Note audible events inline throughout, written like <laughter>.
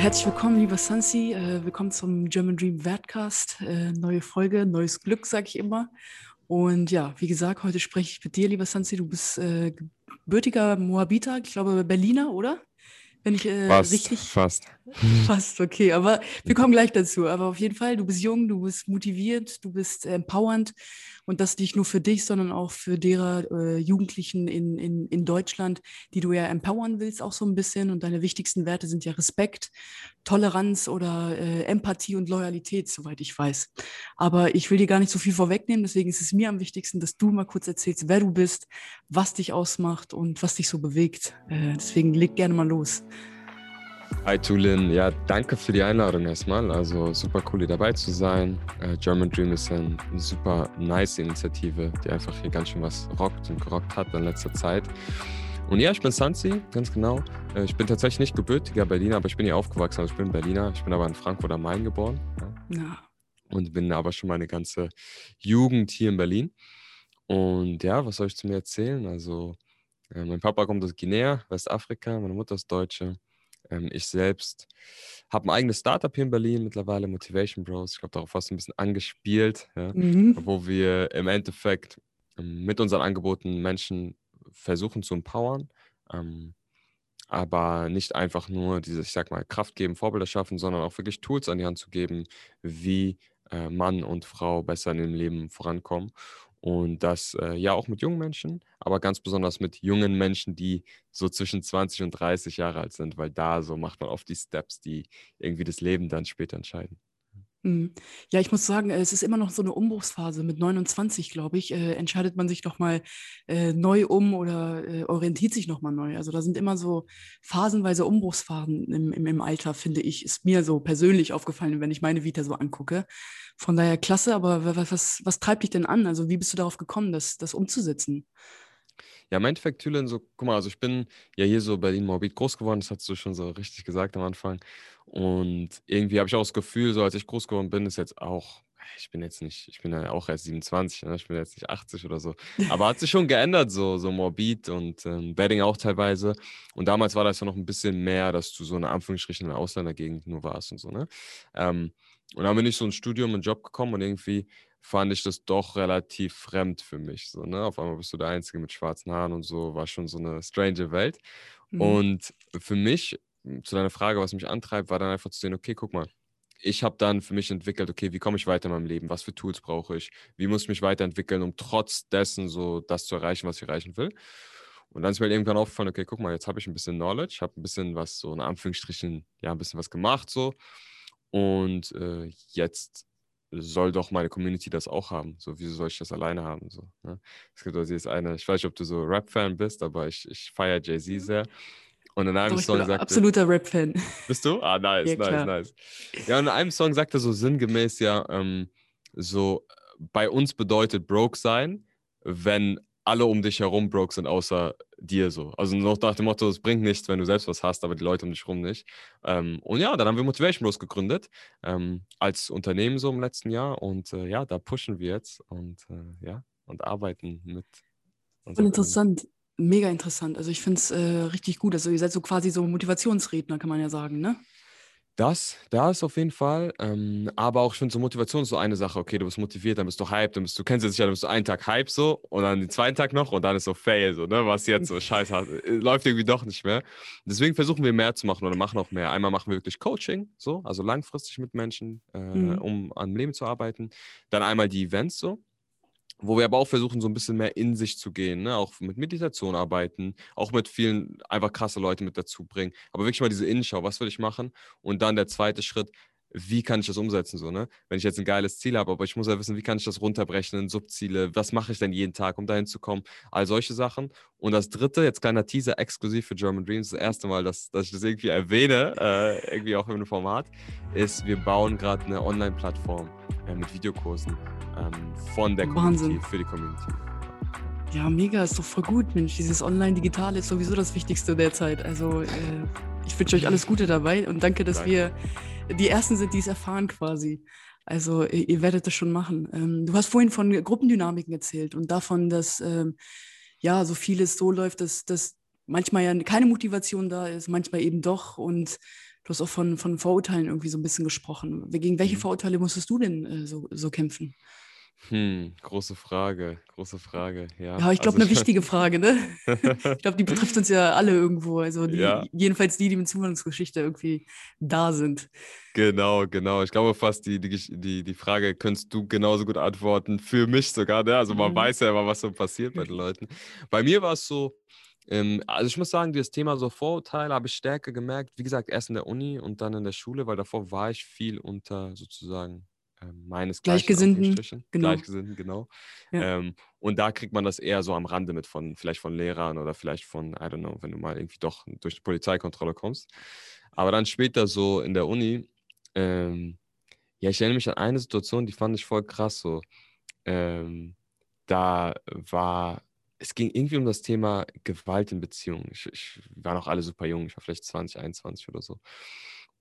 herzlich willkommen, lieber Sansi. Äh, willkommen zum German Dream Wertcast. Äh, neue Folge, neues Glück, sage ich immer. Und ja, wie gesagt, heute spreche ich mit dir, lieber Sansi. Du bist äh, gebürtiger Moabiter, ich glaube Berliner, oder? Wenn ich fast, richtig. Fast. <laughs> Fast, okay. Aber wir kommen gleich dazu. Aber auf jeden Fall, du bist jung, du bist motiviert, du bist empowernd. Und das nicht nur für dich, sondern auch für derer äh, Jugendlichen in, in, in Deutschland, die du ja empowern willst, auch so ein bisschen. Und deine wichtigsten Werte sind ja Respekt, Toleranz oder äh, Empathie und Loyalität, soweit ich weiß. Aber ich will dir gar nicht so viel vorwegnehmen. Deswegen ist es mir am wichtigsten, dass du mal kurz erzählst, wer du bist, was dich ausmacht und was dich so bewegt. Äh, deswegen leg gerne mal los. Hi Tulin, ja, danke für die Einladung erstmal. Also super cool, hier dabei zu sein. Uh, German Dream ist eine super nice Initiative, die einfach hier ganz schön was rockt und gerockt hat in letzter Zeit. Und ja, ich bin Sansi, ganz genau. Äh, ich bin tatsächlich nicht gebürtiger Berliner, aber ich bin hier aufgewachsen. Also ich bin Berliner. Ich bin aber in Frankfurt am Main geboren. Ja. ja. Und bin aber schon meine ganze Jugend hier in Berlin. Und ja, was soll ich zu mir erzählen? Also, äh, mein Papa kommt aus Guinea, Westafrika, meine Mutter ist Deutsche. Ähm, ich selbst habe ein eigenes Startup hier in Berlin mittlerweile, Motivation Bros. Ich glaube, darauf hast du ein bisschen angespielt, ja, mhm. wo wir im Endeffekt ähm, mit unseren Angeboten Menschen versuchen zu empowern, ähm, aber nicht einfach nur diese, ich sag mal, Kraft geben, Vorbilder schaffen, sondern auch wirklich Tools an die Hand zu geben, wie äh, Mann und Frau besser in dem Leben vorankommen. Und das äh, ja auch mit jungen Menschen, aber ganz besonders mit jungen Menschen, die so zwischen 20 und 30 Jahre alt sind, weil da so macht man oft die Steps, die irgendwie das Leben dann später entscheiden. Mhm. Ja, ich muss sagen, es ist immer noch so eine Umbruchsphase. Mit 29, glaube ich, äh, entscheidet man sich nochmal äh, neu um oder äh, orientiert sich nochmal neu. Also da sind immer so phasenweise Umbruchsphasen im, im, im, Alter, finde ich. Ist mir so persönlich aufgefallen, wenn ich meine Vita so angucke. Von daher klasse, aber was, was, was treibt dich denn an? Also wie bist du darauf gekommen, das, das umzusetzen? Ja, im Endeffekt, Thülen, so, guck mal, also ich bin ja hier so Berlin-Moabit groß geworden, das hast du schon so richtig gesagt am Anfang. Und irgendwie habe ich auch das Gefühl, so als ich groß geworden bin, ist jetzt auch, ich bin jetzt nicht, ich bin ja auch erst 27, ne? ich bin jetzt nicht 80 oder so. Aber hat sich schon geändert, so, so Morbid und ähm, Bedding auch teilweise. Und damals war das ja noch ein bisschen mehr, dass du so in Anführungsstrichen in der Ausländergegend nur warst und so, ne? Ähm, und dann bin ich so ein Studium, einen Job gekommen und irgendwie fand ich das doch relativ fremd für mich. So, ne? Auf einmal bist du der Einzige mit schwarzen Haaren und so, war schon so eine strange Welt. Mhm. Und für mich, zu deiner Frage, was mich antreibt, war dann einfach zu sehen, okay, guck mal, ich habe dann für mich entwickelt, okay, wie komme ich weiter in meinem Leben? Was für Tools brauche ich? Wie muss ich mich weiterentwickeln, um trotz dessen so das zu erreichen, was ich erreichen will? Und dann ist mir halt irgendwann aufgefallen, okay, guck mal, jetzt habe ich ein bisschen Knowledge, habe ein bisschen was, so in Anführungsstrichen, ja, ein bisschen was gemacht so. Und äh, jetzt soll doch meine Community das auch haben. So, wieso soll ich das alleine haben? So, ne? Es gibt also jetzt eine, ich weiß nicht, ob du so Rap-Fan bist, aber ich, ich feiere Jay-Z mhm. sehr. Und in einem so, Song sagt Absoluter Rap-Fan. Bist du? Ah, <laughs> nice, ja, nice, klar. nice. Ja, und in einem Song sagt er so sinngemäß ja, ähm, so, bei uns bedeutet broke sein, wenn alle um dich herum broke sind, außer dir so. Also noch nach dem Motto, es bringt nichts, wenn du selbst was hast, aber die Leute um dich herum nicht. Ähm, und ja, dann haben wir Motivation Bros gegründet, ähm, als Unternehmen so im letzten Jahr. Und äh, ja, da pushen wir jetzt und äh, ja, und arbeiten mit. Voll interessant. Mega interessant. Also ich finde es äh, richtig gut. Also ihr seid so quasi so Motivationsredner, kann man ja sagen, ne? Das, das auf jeden Fall. Ähm, aber auch schon so Motivation ist so eine Sache. Okay, du bist motiviert, dann bist du hyped, dann bist du, kennst du sicher, dann bist du einen Tag hype so und dann den zweiten Tag noch und dann ist so fail, so, ne? Was jetzt so <laughs> scheiße äh, läuft irgendwie doch nicht mehr. Deswegen versuchen wir mehr zu machen oder machen auch mehr. Einmal machen wir wirklich Coaching, so, also langfristig mit Menschen, äh, mhm. um am Leben zu arbeiten. Dann einmal die Events so wo wir aber auch versuchen, so ein bisschen mehr in sich zu gehen, ne? auch mit Meditation arbeiten, auch mit vielen einfach krasse Leute mit dazu bringen. Aber wirklich mal diese Innenschau, was will ich machen? Und dann der zweite Schritt, wie kann ich das umsetzen? So, ne? Wenn ich jetzt ein geiles Ziel habe, aber ich muss ja wissen, wie kann ich das runterbrechen in Subziele? Was mache ich denn jeden Tag, um dahin zu kommen? All solche Sachen. Und das dritte, jetzt kleiner Teaser, exklusiv für German Dreams, das erste Mal, dass, dass ich das irgendwie erwähne, äh, irgendwie auch in einem Format, ist, wir bauen gerade eine Online-Plattform äh, mit Videokursen ähm, von der Wahnsinn. Community, für die Community. Ja, mega, ist doch voll gut, Mensch. Dieses Online-Digitale ist sowieso das Wichtigste derzeit. Also äh, ich wünsche euch alles Gute dabei und danke, dass danke. wir die Ersten sind, die es erfahren quasi. Also ihr, ihr werdet das schon machen. Ähm, du hast vorhin von Gruppendynamiken erzählt und davon, dass ähm, ja so vieles so läuft, dass, dass manchmal ja keine Motivation da ist, manchmal eben doch und hast auch von, von Vorurteilen irgendwie so ein bisschen gesprochen. Gegen welche Mhm. Vorurteile musstest du denn äh, so, so kämpfen? Hm, große Frage, große Frage, ja. Ja, ich glaube, Also eine wichtige Frage, ne? <laughs> Ich glaube, die betrifft uns ja alle irgendwo. Also die, Ja. jedenfalls die, die mit Zuwanderungsgeschichte irgendwie da sind. Genau, genau. Ich glaube fast, die, die, die, die Frage könntest du genauso gut antworten, für mich sogar. Ne? Also man Mhm. weiß ja immer, was so passiert bei den <laughs> Leuten. Bei mir war es so, ähm, also ich muss sagen, das Thema so Vorurteile habe ich stärker gemerkt. Wie gesagt, erst in der Uni und dann in der Schule, weil davor war ich viel unter sozusagen meines Gleichgesinnten, Gleichgesinnten, genau. Gleichgesinnten, genau. Ja. Ähm, und da kriegt man das eher so am Rande mit von, vielleicht von Lehrern oder vielleicht von, I don't know, wenn du mal irgendwie doch durch die Polizeikontrolle kommst. Aber dann später so in der Uni, ähm, ja, ich erinnere mich an eine Situation, die fand ich voll krass so. Ähm, da war, es ging irgendwie um das Thema Gewalt in Beziehungen. Ich, ich wir waren auch alle super jung, ich war vielleicht 20, 21 oder so.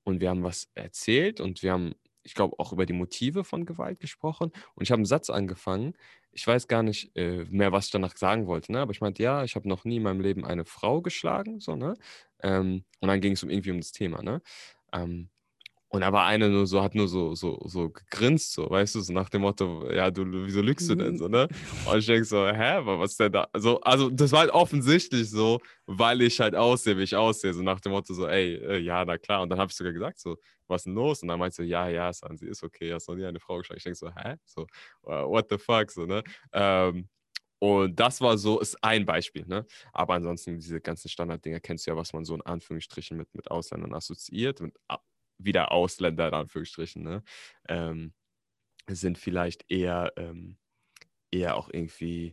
Und wir haben was erzählt und wir haben, ich glaube, auch über die Motive von Gewalt gesprochen. Und ich habe einen Satz angefangen. Ich weiß gar nicht äh, mehr, was ich danach sagen wollte, ne? Aber ich meinte, ja, ich habe noch nie in meinem Leben eine Frau geschlagen, so, ne? Ähm, und dann ging es um irgendwie um das Thema, ne? Ähm, und war eine nur so, hat nur so, so, so gegrinst, so, weißt du, so nach dem Motto, ja, du, wieso lügst du denn so, ne? Und ich denke so, hä, aber was ist denn da? Also, also, das war halt offensichtlich so, weil ich halt aussehe, wie ich aussehe, so nach dem Motto, so, ey, äh, ja, na klar. Und dann habe ich sogar gesagt, so, was ist denn los? Und dann meinte sie, ja, ja, Sansi, ist okay, hast noch nie eine Frau geschlagen. Ich denke so, hä? So, uh, what the fuck, so, ne? Ähm, und das war so, ist ein Beispiel, ne? Aber ansonsten, diese ganzen Standarddinger kennst du ja, was man so in Anführungsstrichen mit, mit Ausländern assoziiert, mit wieder Ausländer in Anführungsstrichen, ne? Ähm, sind vielleicht eher, ähm, eher auch irgendwie,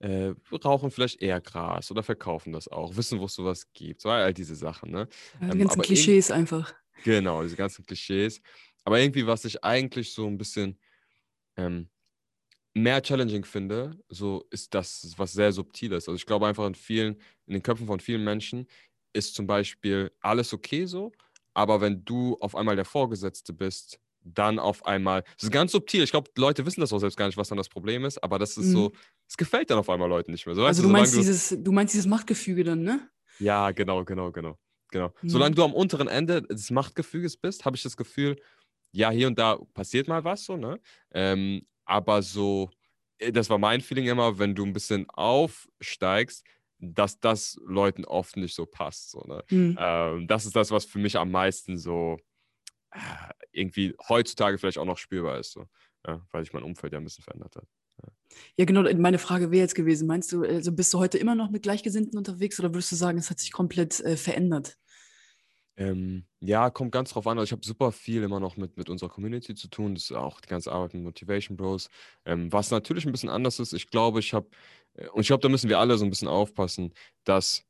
äh, rauchen vielleicht eher Gras oder verkaufen das auch, wissen, wo es sowas gibt, so all diese Sachen, ne? Ja, die Ähm, ganzen Klischees einfach. Genau, diese ganzen Klischees. Aber irgendwie, was ich eigentlich so ein bisschen ähm, mehr challenging finde, so ist das was sehr Subtiles. Also ich glaube einfach in vielen, in den Köpfen von vielen Menschen ist zum Beispiel alles okay so, aber wenn du auf einmal der Vorgesetzte bist, dann auf einmal, das ist ganz subtil, ich glaube, Leute wissen das auch selbst gar nicht, was dann das Problem ist, aber das ist Mhm. so, es gefällt dann auf einmal Leuten nicht mehr. So, weißt Also du, du meinst, dieses, du meinst dieses Machtgefüge dann, ne? ja, genau, genau, genau. Genau. Mhm. Solange du am unteren Ende des Machtgefüges bist, habe ich das Gefühl, ja, hier und da passiert mal was so, ne? Ähm, aber so, äh, das war mein Feeling immer, wenn du ein bisschen aufsteigst, dass das Leuten oft nicht so passt. So, ne? Hm. Ähm, das ist das, was für mich am meisten so äh, irgendwie heutzutage vielleicht auch noch spürbar ist, so, ja, weil sich mein Umfeld ja ein bisschen verändert hat. Ja, genau, meine Frage wäre jetzt gewesen, meinst du, also bist du heute immer noch mit Gleichgesinnten unterwegs oder würdest du sagen, es hat sich komplett äh, verändert? Ähm, ja, kommt ganz drauf an. Also ich habe super viel immer noch mit, mit unserer Community zu tun. Das ist auch die ganze Arbeit mit Motivation Bros. Ähm, was natürlich ein bisschen anders ist. Ich glaube, ich habe, äh, und ich glaube, da müssen wir alle so ein bisschen aufpassen, dass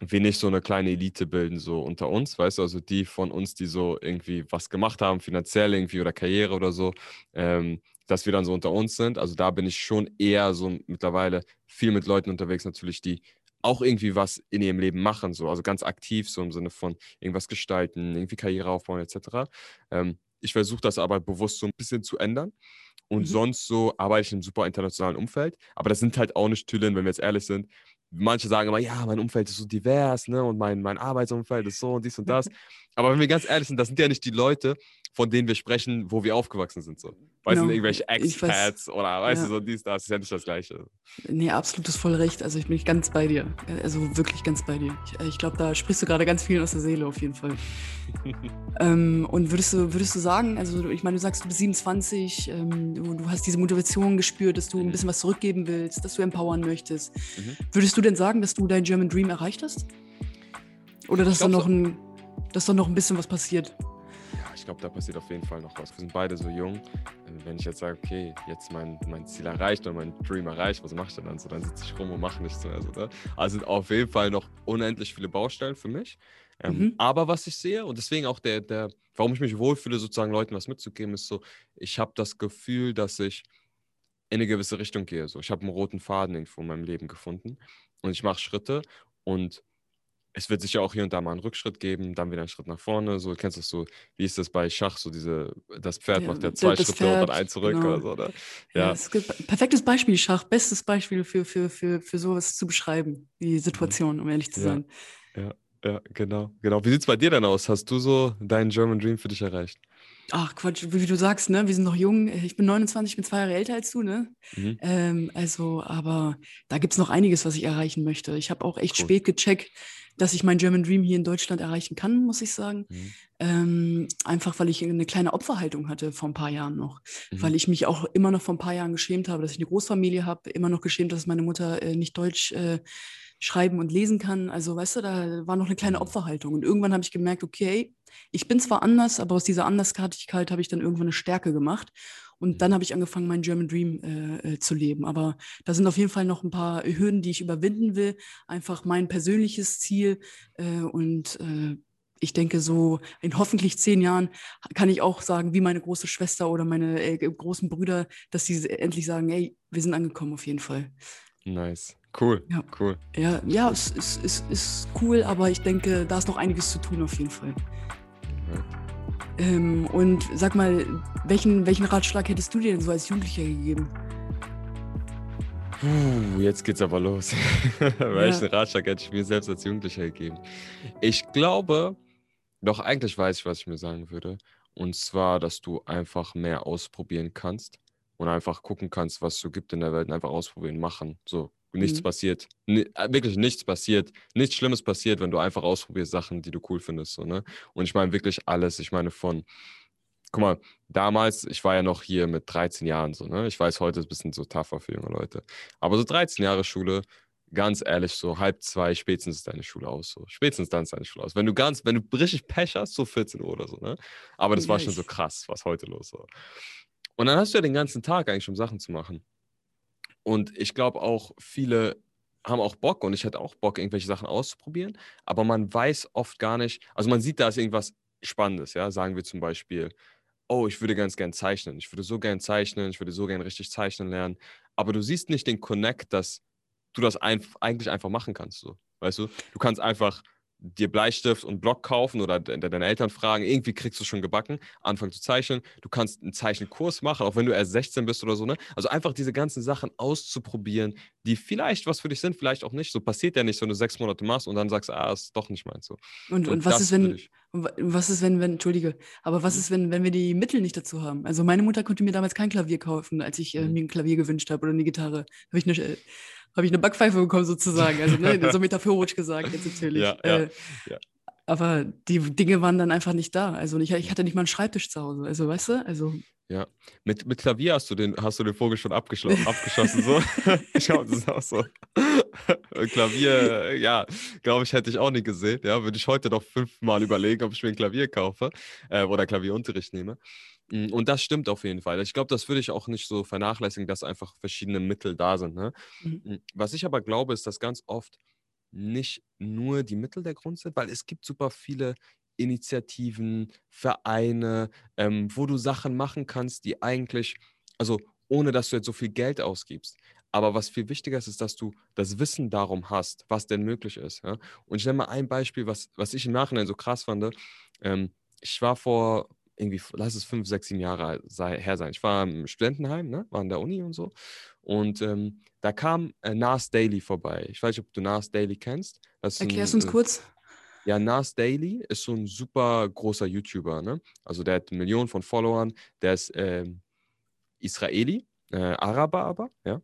wir nicht so eine kleine Elite bilden, so unter uns, weißt du, also die von uns, die so irgendwie was gemacht haben, finanziell irgendwie oder Karriere oder so, ähm, dass wir dann so unter uns sind. Also da bin ich schon eher so mittlerweile viel mit Leuten unterwegs, natürlich, die auch irgendwie was in ihrem Leben machen, so, also ganz aktiv, so im Sinne von irgendwas gestalten, irgendwie Karriere aufbauen, etc. Ähm, ich versuche das aber bewusst so ein bisschen zu ändern. Und Mhm. sonst so arbeite ich in einem super internationalen Umfeld. Aber das sind halt auch nicht Tüllen, wenn wir jetzt ehrlich sind. Manche sagen immer, ja, mein Umfeld ist so divers, ne? Und mein, mein Arbeitsumfeld ist so und dies und das. <laughs> Aber wenn wir ganz ehrlich sind, das sind ja nicht die Leute, von denen wir sprechen, wo wir aufgewachsen sind. So. Weißt Genau. du, irgendwelche Ich weiß. Expats oder weißt Ja. du, so dies, das, ist ja nicht das Gleiche. Nee, absolut, ist voll recht. Also ich bin ganz bei dir. Also wirklich ganz bei dir. Ich, äh, ich glaube, da sprichst du gerade ganz viel aus der Seele auf jeden Fall. <laughs> ähm, und würdest du, würdest du sagen, also ich meine, du sagst, du bist 27, ähm, du, du hast diese Motivation gespürt, dass du ein Mhm. bisschen was zurückgeben willst, dass du empowern möchtest. Mhm. Würdest du denn sagen, dass du dein German Dream erreicht hast? Oder dass da noch ein, dass da noch ein bisschen was passiert? Ja, ich glaube, da passiert auf jeden Fall noch was. Wir sind beide so jung. Ähm, Wenn ich jetzt sage, okay, jetzt mein, mein Ziel erreicht oder mein Dream erreicht, was mache ich denn dann so? Dann sitze ich rum und mache nichts mehr. So, ne? Also sind auf jeden Fall noch unendlich viele Baustellen für mich. Ähm, Mhm. Aber was ich sehe, und deswegen auch der, der, warum ich mich wohlfühle, sozusagen Leuten was mitzugeben, ist so, ich habe das Gefühl, dass ich in eine gewisse Richtung gehe. So. Ich habe einen roten Faden irgendwo in meinem Leben gefunden und ich mache Schritte und es wird sicher auch hier und da mal einen Rückschritt geben, dann wieder einen Schritt nach vorne. So, du kennst das so, wie ist das bei Schach, so diese, das Pferd Ja, macht ja zwei Schritte und Pferd, dann ein zurück genau. oder so, ne? Ja, Ja, es gibt perfektes Beispiel, Schach, bestes Beispiel für, für, für, für sowas zu beschreiben, die Situation, um ehrlich zu Ja. sein. Ja, genau, genau. Wie sieht es bei dir denn aus? Hast du so deinen German Dream für dich erreicht? Ach Quatsch, wie, du sagst, ne? Wir sind noch jung. Ich bin 29, ich bin zwei Jahre älter als du, ne? Mhm. Ähm, also, aber da gibt es noch einiges, was ich erreichen möchte. Ich habe auch echt Cool. spät gecheckt, dass ich meinen German Dream hier in Deutschland erreichen kann, muss ich sagen. Mhm. Ähm, einfach weil ich eine kleine Opferhaltung hatte vor ein paar Jahren noch. Mhm. Weil ich mich auch immer noch vor ein paar Jahren geschämt habe, dass ich eine Großfamilie habe, immer noch geschämt, dass meine Mutter äh, nicht Deutsch äh, schreiben und lesen kann. Also, weißt du, da war noch eine kleine Mhm. Opferhaltung. Und irgendwann habe ich gemerkt, okay, ich bin zwar anders, aber aus dieser Andersartigkeit habe ich dann irgendwann eine Stärke gemacht. Und Mhm. dann habe ich angefangen, meinen German Dream äh, äh, zu leben. Aber da sind auf jeden Fall noch ein paar Hürden, die ich überwinden will. Einfach mein persönliches Ziel. Äh, und äh, ich denke, so in hoffentlich zehn Jahren kann ich auch sagen, wie meine große Schwester oder meine äh, großen Brüder, dass sie endlich sagen, hey, wir sind angekommen auf jeden Fall. Nice. Cool. Ja. Cool. Ja, ja, es ist, ist, ist cool, aber ich denke, da ist noch einiges zu tun auf jeden Fall. Ja. Ähm, und sag mal, welchen, welchen Ratschlag hättest du dir denn so als Jugendlicher gegeben? Puh, jetzt geht's aber los. <laughs> Welchen Ratschlag hätte ich mir selbst als Jugendlicher gegeben? Ich glaube, doch eigentlich weiß ich, was ich mir sagen würde. Und zwar, dass du einfach mehr ausprobieren kannst und einfach gucken kannst, was es so gibt in der Welt und einfach ausprobieren, machen. So, nichts Mhm. passiert. Ni äh, wirklich nichts passiert. Nichts Schlimmes passiert, wenn du einfach ausprobierst Sachen, die du cool findest. So, ne? Und ich meine wirklich alles. Ich meine von, guck mal, damals, ich war ja noch hier mit 13 Jahren so, ne? Ich weiß, heute ist es ein bisschen so tougher für junge Leute. Aber so 13 Jahre Schule, ganz ehrlich, so halb zwei, spätestens ist deine Schule aus. So. Spätestens dann ist deine Schule aus. Wenn du ganz, wenn du richtig Pech hast, so 14 Uhr oder so, ne? Aber das Ja, war schon so krass, was heute los war. Und dann hast du ja den ganzen Tag eigentlich, um Sachen zu machen. Und ich glaube auch, viele haben auch Bock und ich hätte auch Bock, irgendwelche Sachen auszuprobieren, aber man weiß oft gar nicht, also man sieht, da ist irgendwas Spannendes, ja, sagen wir zum Beispiel, oh, ich würde ganz gern zeichnen, ich würde so gern zeichnen, ich würde so gern richtig zeichnen lernen, aber du siehst nicht den Connect, dass du das ein, eigentlich einfach machen kannst, so, weißt du? Du kannst einfach dir Bleistift und Block kaufen oder de de deine Eltern fragen, irgendwie kriegst du schon gebacken, anfangen zu zeichnen. Du kannst einen Zeichenkurs machen, auch wenn du erst 16 bist oder so, ne? Also einfach diese ganzen Sachen auszuprobieren, die vielleicht was für dich sind, vielleicht auch nicht. So passiert ja nicht, wenn du sechs Monate machst und dann sagst, ah, ist doch nicht meins so. Und, und, was das ist, wenn, und was ist, wenn, wenn, Entschuldige, aber was Mhm. ist, wenn, wenn wir die Mittel nicht dazu haben? Also meine Mutter konnte mir damals kein Klavier kaufen, als ich äh, Mhm. mir ein Klavier gewünscht habe oder eine Gitarre. Habe ich eine, habe ich eine Backpfeife bekommen sozusagen. Also ne, <laughs> so metaphorisch gesagt jetzt natürlich. Ja, ja, äh, ja. Aber die Dinge waren dann einfach nicht da. Also ich, ich hatte nicht mal einen Schreibtisch zu Hause. Also weißt du, also Ja. Mit, mit Klavier hast du den, hast du den Vogel schon abgeschlo- <laughs> abgeschossen, so. <laughs> ich glaube, das ist auch so. Klavier, ja, glaube ich, hätte ich auch nie gesehen. Ja, würde ich heute noch fünfmal überlegen, ob ich mir ein Klavier kaufe äh, oder Klavierunterricht nehme. Mm, Und das stimmt auf jeden Fall. Ich glaube, das würde ich auch nicht so vernachlässigen, dass einfach verschiedene Mittel da sind. Ne? Mhm. Mm, Was ich aber glaube, ist, dass ganz oft nicht nur die Mittel der Grund sind, weil es gibt super viele Initiativen, Vereine, ähm, wo du Sachen machen kannst, die eigentlich, also ohne dass du jetzt so viel Geld ausgibst. Aber was viel wichtiger ist, ist, dass du das Wissen darum hast, was denn möglich ist. Ja? Und ich nenne mal ein Beispiel, was, was ich im Nachhinein so krass fand. Ähm, ich war vor irgendwie, lass es fünf, sechs, sieben Jahre sei, her sein. Ich war im Studentenheim, ne? war an der Uni und so. Und ähm, da kam äh, Nas Daily vorbei. Ich weiß nicht, ob du Nas Daily kennst. Erklärst ein, uns äh, kurz. ja, Nas Daily ist so ein super großer YouTuber, ne? Also der hat Millionen von Followern, der ist ähm, Israeli, äh, Araber aber, ja.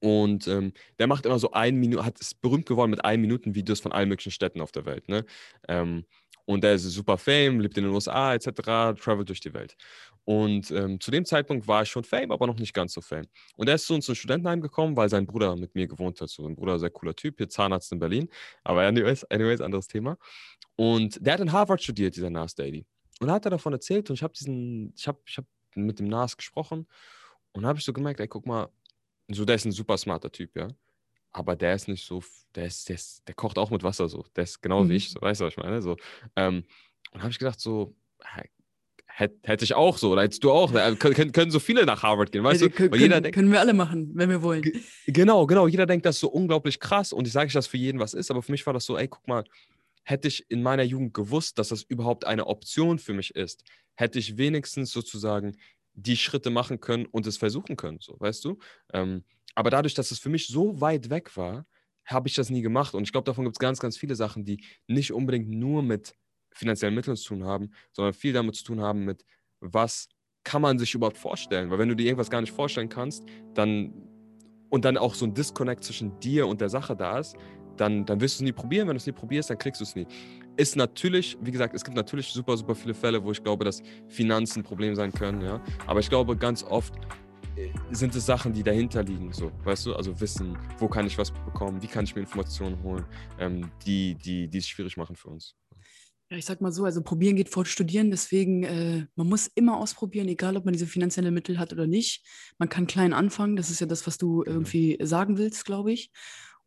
Und ähm, der macht immer so ein Minute, hat ist berühmt geworden mit ein Minuten Videos von allen möglichen Städten auf der Welt, ne? Ähm, und der ist super fame, lebt in den USA etc., travelt durch die Welt. Und ähm, zu dem Zeitpunkt war ich schon fame, aber noch nicht ganz so fame. Und er ist zu uns ins Studentenheim gekommen, weil sein Bruder mit mir gewohnt hat. So ein Bruder, sehr cooler Typ, hier Zahnarzt in Berlin. Aber anyways, anyways anderes Thema. Und der hat in Harvard studiert, dieser Nas Daily. Und da hat er davon erzählt und ich habe diesen, ich habe ich hab mit dem Nas gesprochen und habe ich so gemerkt, ey, guck mal, so der ist ein super smarter Typ, ja. Aber der ist nicht so, der ist, der ist, der kocht auch mit Wasser so. Der ist genau Mhm. wie ich, so, weißt du, was ich meine? So, ähm, und habe ich gedacht, so, hätte hätt ich auch so, oder hättest du auch. Äh, können, können so viele nach Harvard gehen, weißt Äh, du? können, Weil jeder können, denkt, können wir alle machen, wenn wir wollen. Ge- Genau, genau. Jeder denkt, das ist so unglaublich krass und ich sage nicht, dass für jeden was ist, aber für mich war das so, ey, guck mal, hätte ich in meiner Jugend gewusst, dass das überhaupt eine Option für mich ist, hätte ich wenigstens sozusagen die Schritte machen können und es versuchen können, so, weißt du? Ähm, aber dadurch, dass es für mich so weit weg war, habe ich das nie gemacht. Und ich glaube, davon gibt es ganz, ganz viele Sachen, die nicht unbedingt nur mit finanziellen Mitteln zu tun haben, sondern viel damit zu tun haben mit, was kann man sich überhaupt vorstellen? Weil wenn du dir irgendwas gar nicht vorstellen kannst, dann und dann auch so ein Disconnect zwischen dir und der Sache da ist, dann, dann wirst du es nie probieren. Wenn du es nie probierst, dann kriegst du es nie. Ist natürlich, wie gesagt, es gibt natürlich super, super viele Fälle, wo ich glaube, dass Finanzen ein Problem sein können, ja. Aber ich glaube, ganz oft äh, sind es Sachen, die dahinter liegen, so, weißt du? Also wissen, wo kann ich was bekommen, wie kann ich mir Informationen holen, ähm, die, die, die es schwierig machen für uns. Ja, ich sag mal so, also probieren geht vor Studieren, deswegen, äh, man muss immer ausprobieren, egal ob man diese finanziellen Mittel hat oder nicht. Man kann klein anfangen, das ist ja das, was du genau. irgendwie sagen willst, glaube ich.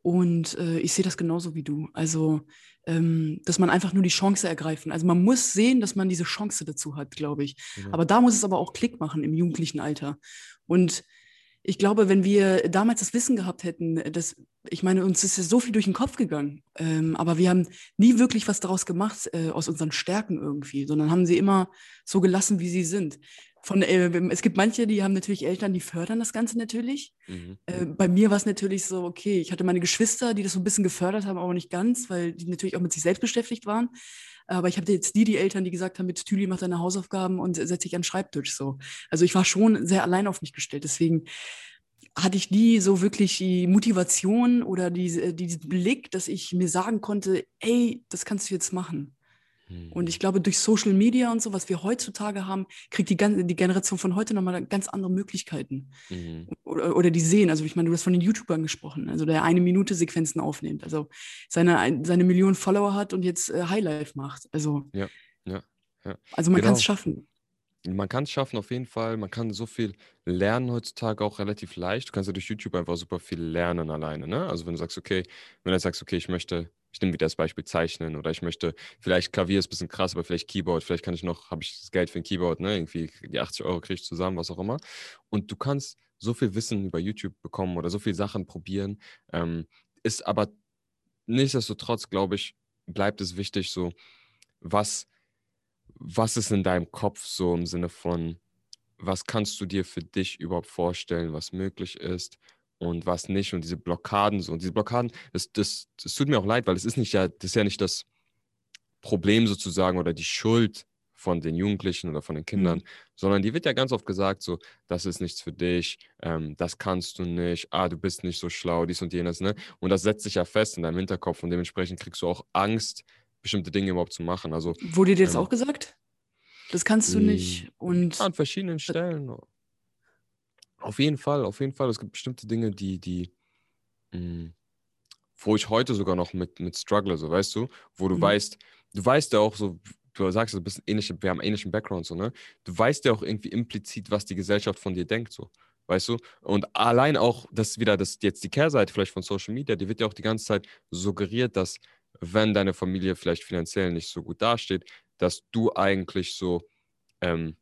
Und äh, ich sehe das genauso wie du. Also, ähm, dass man einfach nur die Chance ergreifen. Also man muss sehen, dass man diese Chance dazu hat, glaube ich. Mhm. Aber da muss es aber auch Klick machen im jugendlichen Alter. Und ich glaube, wenn wir damals das Wissen gehabt hätten, dass, ich meine, uns ist ja so viel durch den Kopf gegangen, ähm, aber wir haben nie wirklich was daraus gemacht, äh, aus unseren Stärken irgendwie, sondern haben sie immer so gelassen, wie sie sind. Von, äh, es gibt manche, die haben natürlich Eltern, die fördern das Ganze natürlich. Mhm. Äh, bei mir war es natürlich so, okay, ich hatte meine Geschwister, die das so ein bisschen gefördert haben, aber nicht ganz, weil die natürlich auch mit sich selbst beschäftigt waren. Aber ich hatte jetzt nie die Eltern, die gesagt haben, mit Tüli mach deine Hausaufgaben und setz dich an den Schreibtisch so. Also ich war schon sehr allein auf mich gestellt. Deswegen hatte ich nie so wirklich die Motivation oder die, diesen Blick, dass ich mir sagen konnte, ey, das kannst du jetzt machen. Und ich glaube, durch Social Media und so, was wir heutzutage haben, kriegt die, die Generation von heute nochmal ganz andere Möglichkeiten. Mhm. Oder, oder, die sehen, also ich meine, du hast von den YouTubern gesprochen, also der eine Minute Sequenzen aufnimmt, also seine, seine Millionen Follower hat und jetzt äh, Highlife macht. Also, ja, ja, ja. also man genau. kann es schaffen. Man kann es schaffen, auf jeden Fall. Man kann so viel lernen heutzutage auch relativ leicht. Du kannst ja durch YouTube einfach super viel lernen alleine. Ne? Also wenn du sagst, okay, wenn du sagst, okay, ich möchte ich nehme wieder das Beispiel Zeichnen oder ich möchte, vielleicht Klavier ist ein bisschen krass, aber vielleicht Keyboard, vielleicht kann ich noch, habe ich das Geld für ein Keyboard, ne? Irgendwie die 80 Euro kriege ich zusammen, was auch immer. Und du kannst so viel Wissen über YouTube bekommen oder so viele Sachen probieren. Ähm, ist aber nichtsdestotrotz, glaube ich, bleibt es wichtig, so, was, was ist in deinem Kopf so im Sinne von, was kannst du dir für dich überhaupt vorstellen, was möglich ist? Und was nicht und diese Blockaden so. Und diese Blockaden, das, das, das tut mir auch leid, weil es ist nicht ja, das ist ja nicht das Problem sozusagen oder die Schuld von den Jugendlichen oder von den Kindern, mhm. sondern die wird ja ganz oft gesagt, so, das ist nichts für dich, ähm, das kannst du nicht, ah, du bist nicht so schlau, dies und jenes, ne? Und das setzt sich ja fest in deinem Hinterkopf und dementsprechend kriegst du auch Angst, bestimmte Dinge überhaupt zu machen. Also, Wurde dir das ähm, auch gesagt? Das kannst du nicht. Und an verschiedenen Stellen. Auf jeden Fall, auf jeden Fall. Es gibt bestimmte Dinge, die, die, mh, hm, wo ich heute sogar noch mit, mit struggle, so weißt du, wo du mhm. weißt, du weißt ja auch so, du sagst, du bist ähnlich, wir haben ähnlichen Background, so, ne? Du weißt ja auch irgendwie implizit, was die Gesellschaft von dir denkt, so. Weißt du? Und allein auch, das wieder, das jetzt die Kehrseite vielleicht von Social Media, die wird ja auch die ganze Zeit suggeriert, dass wenn deine Familie vielleicht finanziell nicht so gut dasteht, dass du eigentlich so, ähm,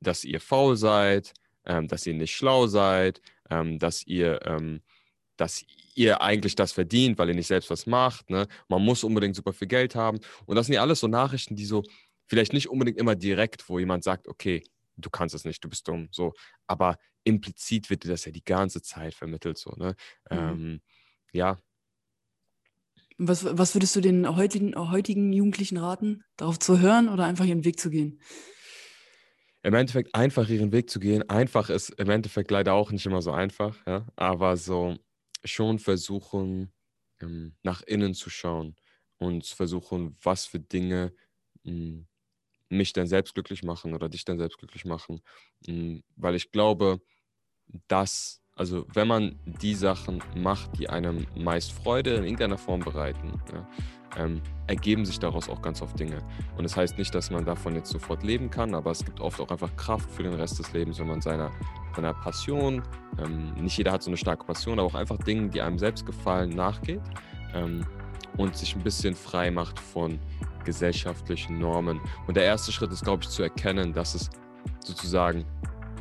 dass ihr faul seid, ähm, dass ihr nicht schlau seid, ähm, dass ihr, ähm, dass ihr eigentlich das verdient, weil ihr nicht selbst was macht. Ne? Man muss unbedingt super viel Geld haben. Und das sind ja alles so Nachrichten, die so vielleicht nicht unbedingt immer direkt, wo jemand sagt, okay, du kannst es nicht, du bist dumm, so. Aber implizit wird dir das ja die ganze Zeit vermittelt, so. Ne? Mhm. Ähm, ja. Was, was würdest du den heutigen, heutigen Jugendlichen raten, darauf zu hören oder einfach ihren Weg zu gehen? Im Endeffekt einfach ihren Weg zu gehen. Einfach ist im Endeffekt leider auch nicht immer so einfach, ja? aber so schon versuchen, ähm, nach innen zu schauen und versuchen, was für Dinge hm, mich dann selbst glücklich machen oder dich dann selbst glücklich machen. Hm, weil ich glaube, dass also wenn man die Sachen macht, die einem meist Freude in irgendeiner Form bereiten, ja, ähm, ergeben sich daraus auch ganz oft Dinge. Und das heißt nicht, dass man davon jetzt sofort leben kann, aber es gibt oft auch einfach Kraft für den Rest des Lebens, wenn man seiner, seiner Passion, ähm, nicht jeder hat so eine starke Passion, aber auch einfach Dingen, die einem selbst gefallen, nachgeht ähm, und sich ein bisschen frei macht von gesellschaftlichen Normen. Und der erste Schritt ist, glaube ich, zu erkennen, dass es sozusagen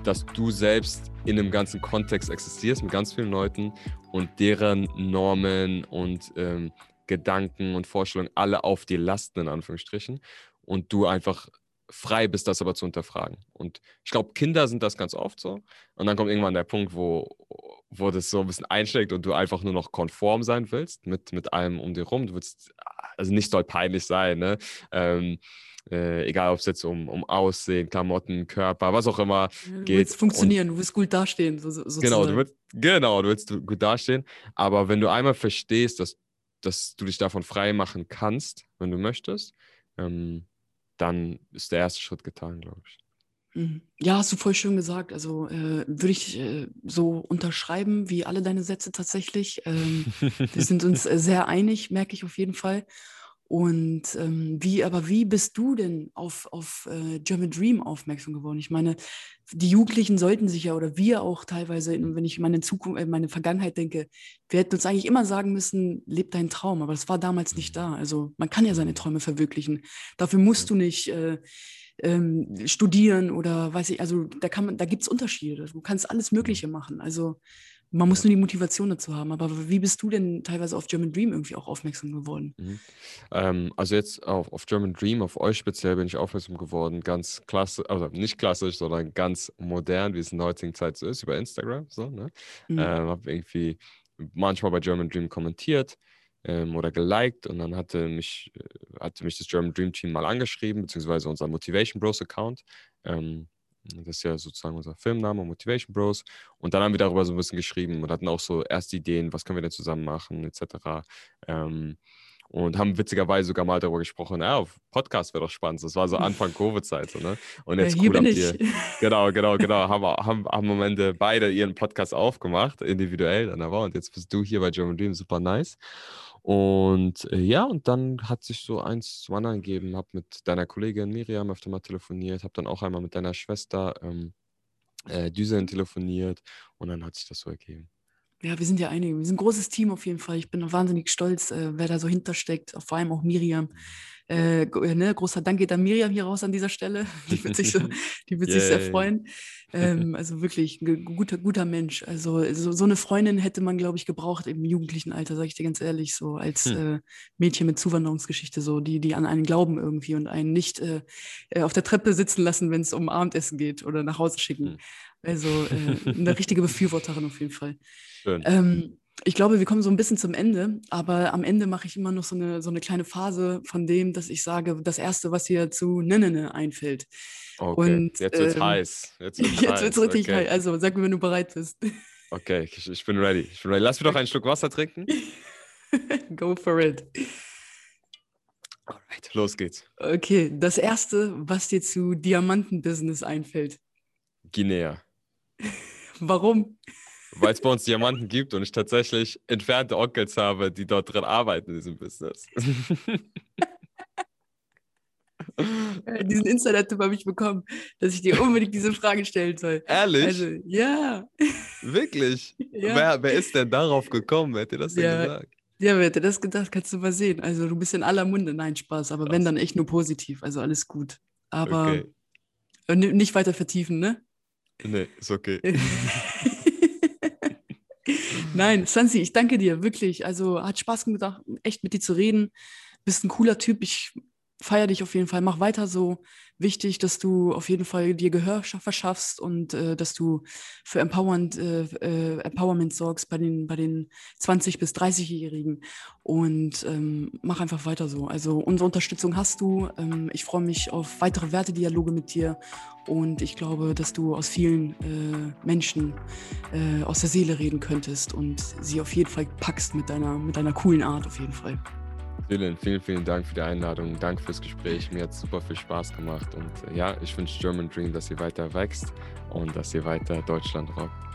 dass du selbst in einem ganzen Kontext existierst mit ganz vielen Leuten und deren Normen und ähm, Gedanken und Vorstellungen alle auf dir lasten, in Anführungsstrichen, und du einfach frei bist, das aber zu hinterfragen. Und ich glaube, Kinder sind das ganz oft so. Und dann kommt irgendwann der Punkt, wo, wo das so ein bisschen einschlägt und du einfach nur noch konform sein willst mit, mit allem um dir rum. Du willst, also nicht soll peinlich sein, ne? Ähm, äh, egal ob es jetzt um, um Aussehen, Klamotten, Körper, was auch immer Du geht. willst funktionieren, du willst gut dastehen, so, so, Genau, du willst, genau, du willst gut dastehen. Aber wenn du einmal verstehst, dass, dass du dich davon frei machen kannst, wenn du möchtest, ähm, dann ist der erste Schritt getan, glaube ich. Mhm. Ja, hast du voll schön gesagt. Also äh, würde ich äh, so unterschreiben wie alle deine Sätze tatsächlich. Ähm, wir sind uns äh, sehr einig, merke ich auf jeden Fall. Und ähm, wie, aber wie bist du denn auf, auf äh, German Dream aufmerksam geworden? Ich meine, die Jugendlichen sollten sich ja oder wir auch teilweise, wenn ich meine Zukunft, äh, meine Vergangenheit denke, wir hätten uns eigentlich immer sagen müssen, leb deinen Traum, aber das war damals nicht da. Also man kann ja seine Träume verwirklichen. Dafür musst du nicht äh, ähm, studieren oder weiß ich, also da kann man, da gibt es Unterschiede. Du kannst alles Mögliche machen. Also man muss nur die Motivation dazu haben. Aber wie bist du denn teilweise auf German Dream irgendwie auch aufmerksam geworden? Mhm. Ähm, also jetzt auf, auf German Dream, auf euch speziell bin ich aufmerksam geworden, ganz klassisch, also nicht klassisch, sondern ganz modern, wie es in der heutigen Zeit so ist, über Instagram. So, ne? Mhm. Ähm, habe irgendwie manchmal bei German Dream kommentiert ähm, oder geliked und dann hatte mich, äh, hatte mich das German Dream Team mal angeschrieben, beziehungsweise unser Motivation Bros Account. Ähm, das ist ja sozusagen unser Firmenname, Motivation Bros. Und dann haben wir darüber so ein bisschen geschrieben und hatten auch so erste Ideen, was können wir denn zusammen machen, etc. Ähm, und haben witzigerweise sogar mal darüber gesprochen, ja, auf Podcast wäre doch spannend. Das war so Anfang <laughs> Covid-Zeit. So, ne? Und Ja, jetzt hier cool bin ihr, <laughs> Genau, genau, genau. haben, wir- haben, haben am Ende beide ihren Podcast aufgemacht, individuell dann aber. Und jetzt bist du hier bei German Dream, super nice. Und äh, ja, und dann hat sich so eins zum anderen gegeben. Hab mit deiner Kollegin Miriam öfter mal telefoniert, hab dann auch einmal mit deiner Schwester ähm, äh, Düsen telefoniert und dann hat sich das so ergeben. Ja, wir sind ja einige. Wir sind ein großes Team auf jeden Fall. Ich bin wahnsinnig stolz, äh, wer da so hintersteckt. Vor allem auch Miriam. Äh, äh, ne, großer Dank geht an Miriam hier raus an dieser Stelle. <laughs> Die wird sich, so, die wird sich sehr freuen. Ähm, <laughs> also wirklich ein guter, guter Mensch. Also so, so eine Freundin hätte man, glaube ich, gebraucht im jugendlichen Alter, sage ich dir ganz ehrlich, so als Hm. äh, Mädchen mit Zuwanderungsgeschichte, so die, die an einen glauben irgendwie und einen nicht äh, äh, auf der Treppe sitzen lassen, wenn es um Abendessen geht oder nach Hause schicken. Hm. Also äh, eine richtige Befürworterin auf jeden Fall. Schön. Ähm, ich glaube, wir kommen so ein bisschen zum Ende, aber am Ende mache ich immer noch so eine, so eine kleine Phase von dem, dass ich sage, das Erste, was dir zu Nennene einfällt. Okay, und, jetzt wird's ähm, heiß. Jetzt wird's <laughs> Jetzt heiß. wird es richtig okay. heiß. Also sag mir, wenn du bereit bist. <laughs> Okay, ich, ich bin ready. Ich bin ready. Lass mir doch einen Schluck Wasser trinken. <laughs> Go for it. Alright, los geht's. Okay, das Erste, was dir zu Diamantenbusiness einfällt. Guinea. <laughs> Warum? Weil es bei uns Diamanten gibt und ich tatsächlich entfernte Onkels habe, die dort drin arbeiten in diesem Business. Diesen Insider-Tipp habe ich bekommen, dass ich dir unbedingt diese Frage stellen soll. Ehrlich? Also, ja. Wirklich? <laughs> Ja. Wer, wer ist denn darauf gekommen? Wer dir das denn Ja. gesagt? Ja, wer hätte das gedacht, kannst du mal sehen. Also du bist in aller Munde. Nein, Spaß. Aber wenn, Krass. dann echt nur positiv. Also alles gut. Aber Okay. ni- nicht weiter vertiefen, ne? Nee, ist okay. <laughs> Nein, Sansi, ich danke dir, wirklich. Also hat Spaß gemacht, echt mit dir zu reden. Bist ein cooler Typ. Ich feiere dich auf jeden Fall. Mach weiter so. Wichtig, dass du auf jeden Fall dir Gehör scha- verschaffst und äh, dass du für Empowerment, äh, äh, Empowerment sorgst bei den, bei den 20- bis 30-Jährigen. Und ähm, mach einfach weiter so. Also unsere Unterstützung hast du. Ähm, ich freue mich auf weitere Wertedialoge mit dir. Und ich glaube, dass du aus vielen äh, Menschen äh, aus der Seele reden könntest und sie auf jeden Fall packst mit deiner, mit deiner coolen Art auf jeden Fall. Vielen, vielen, vielen Dank für die Einladung. Danke fürs Gespräch. Mir hat super viel Spaß gemacht. Und äh, ja, ich wünsche German Dream, dass ihr weiter wächst und dass ihr weiter Deutschland rockt.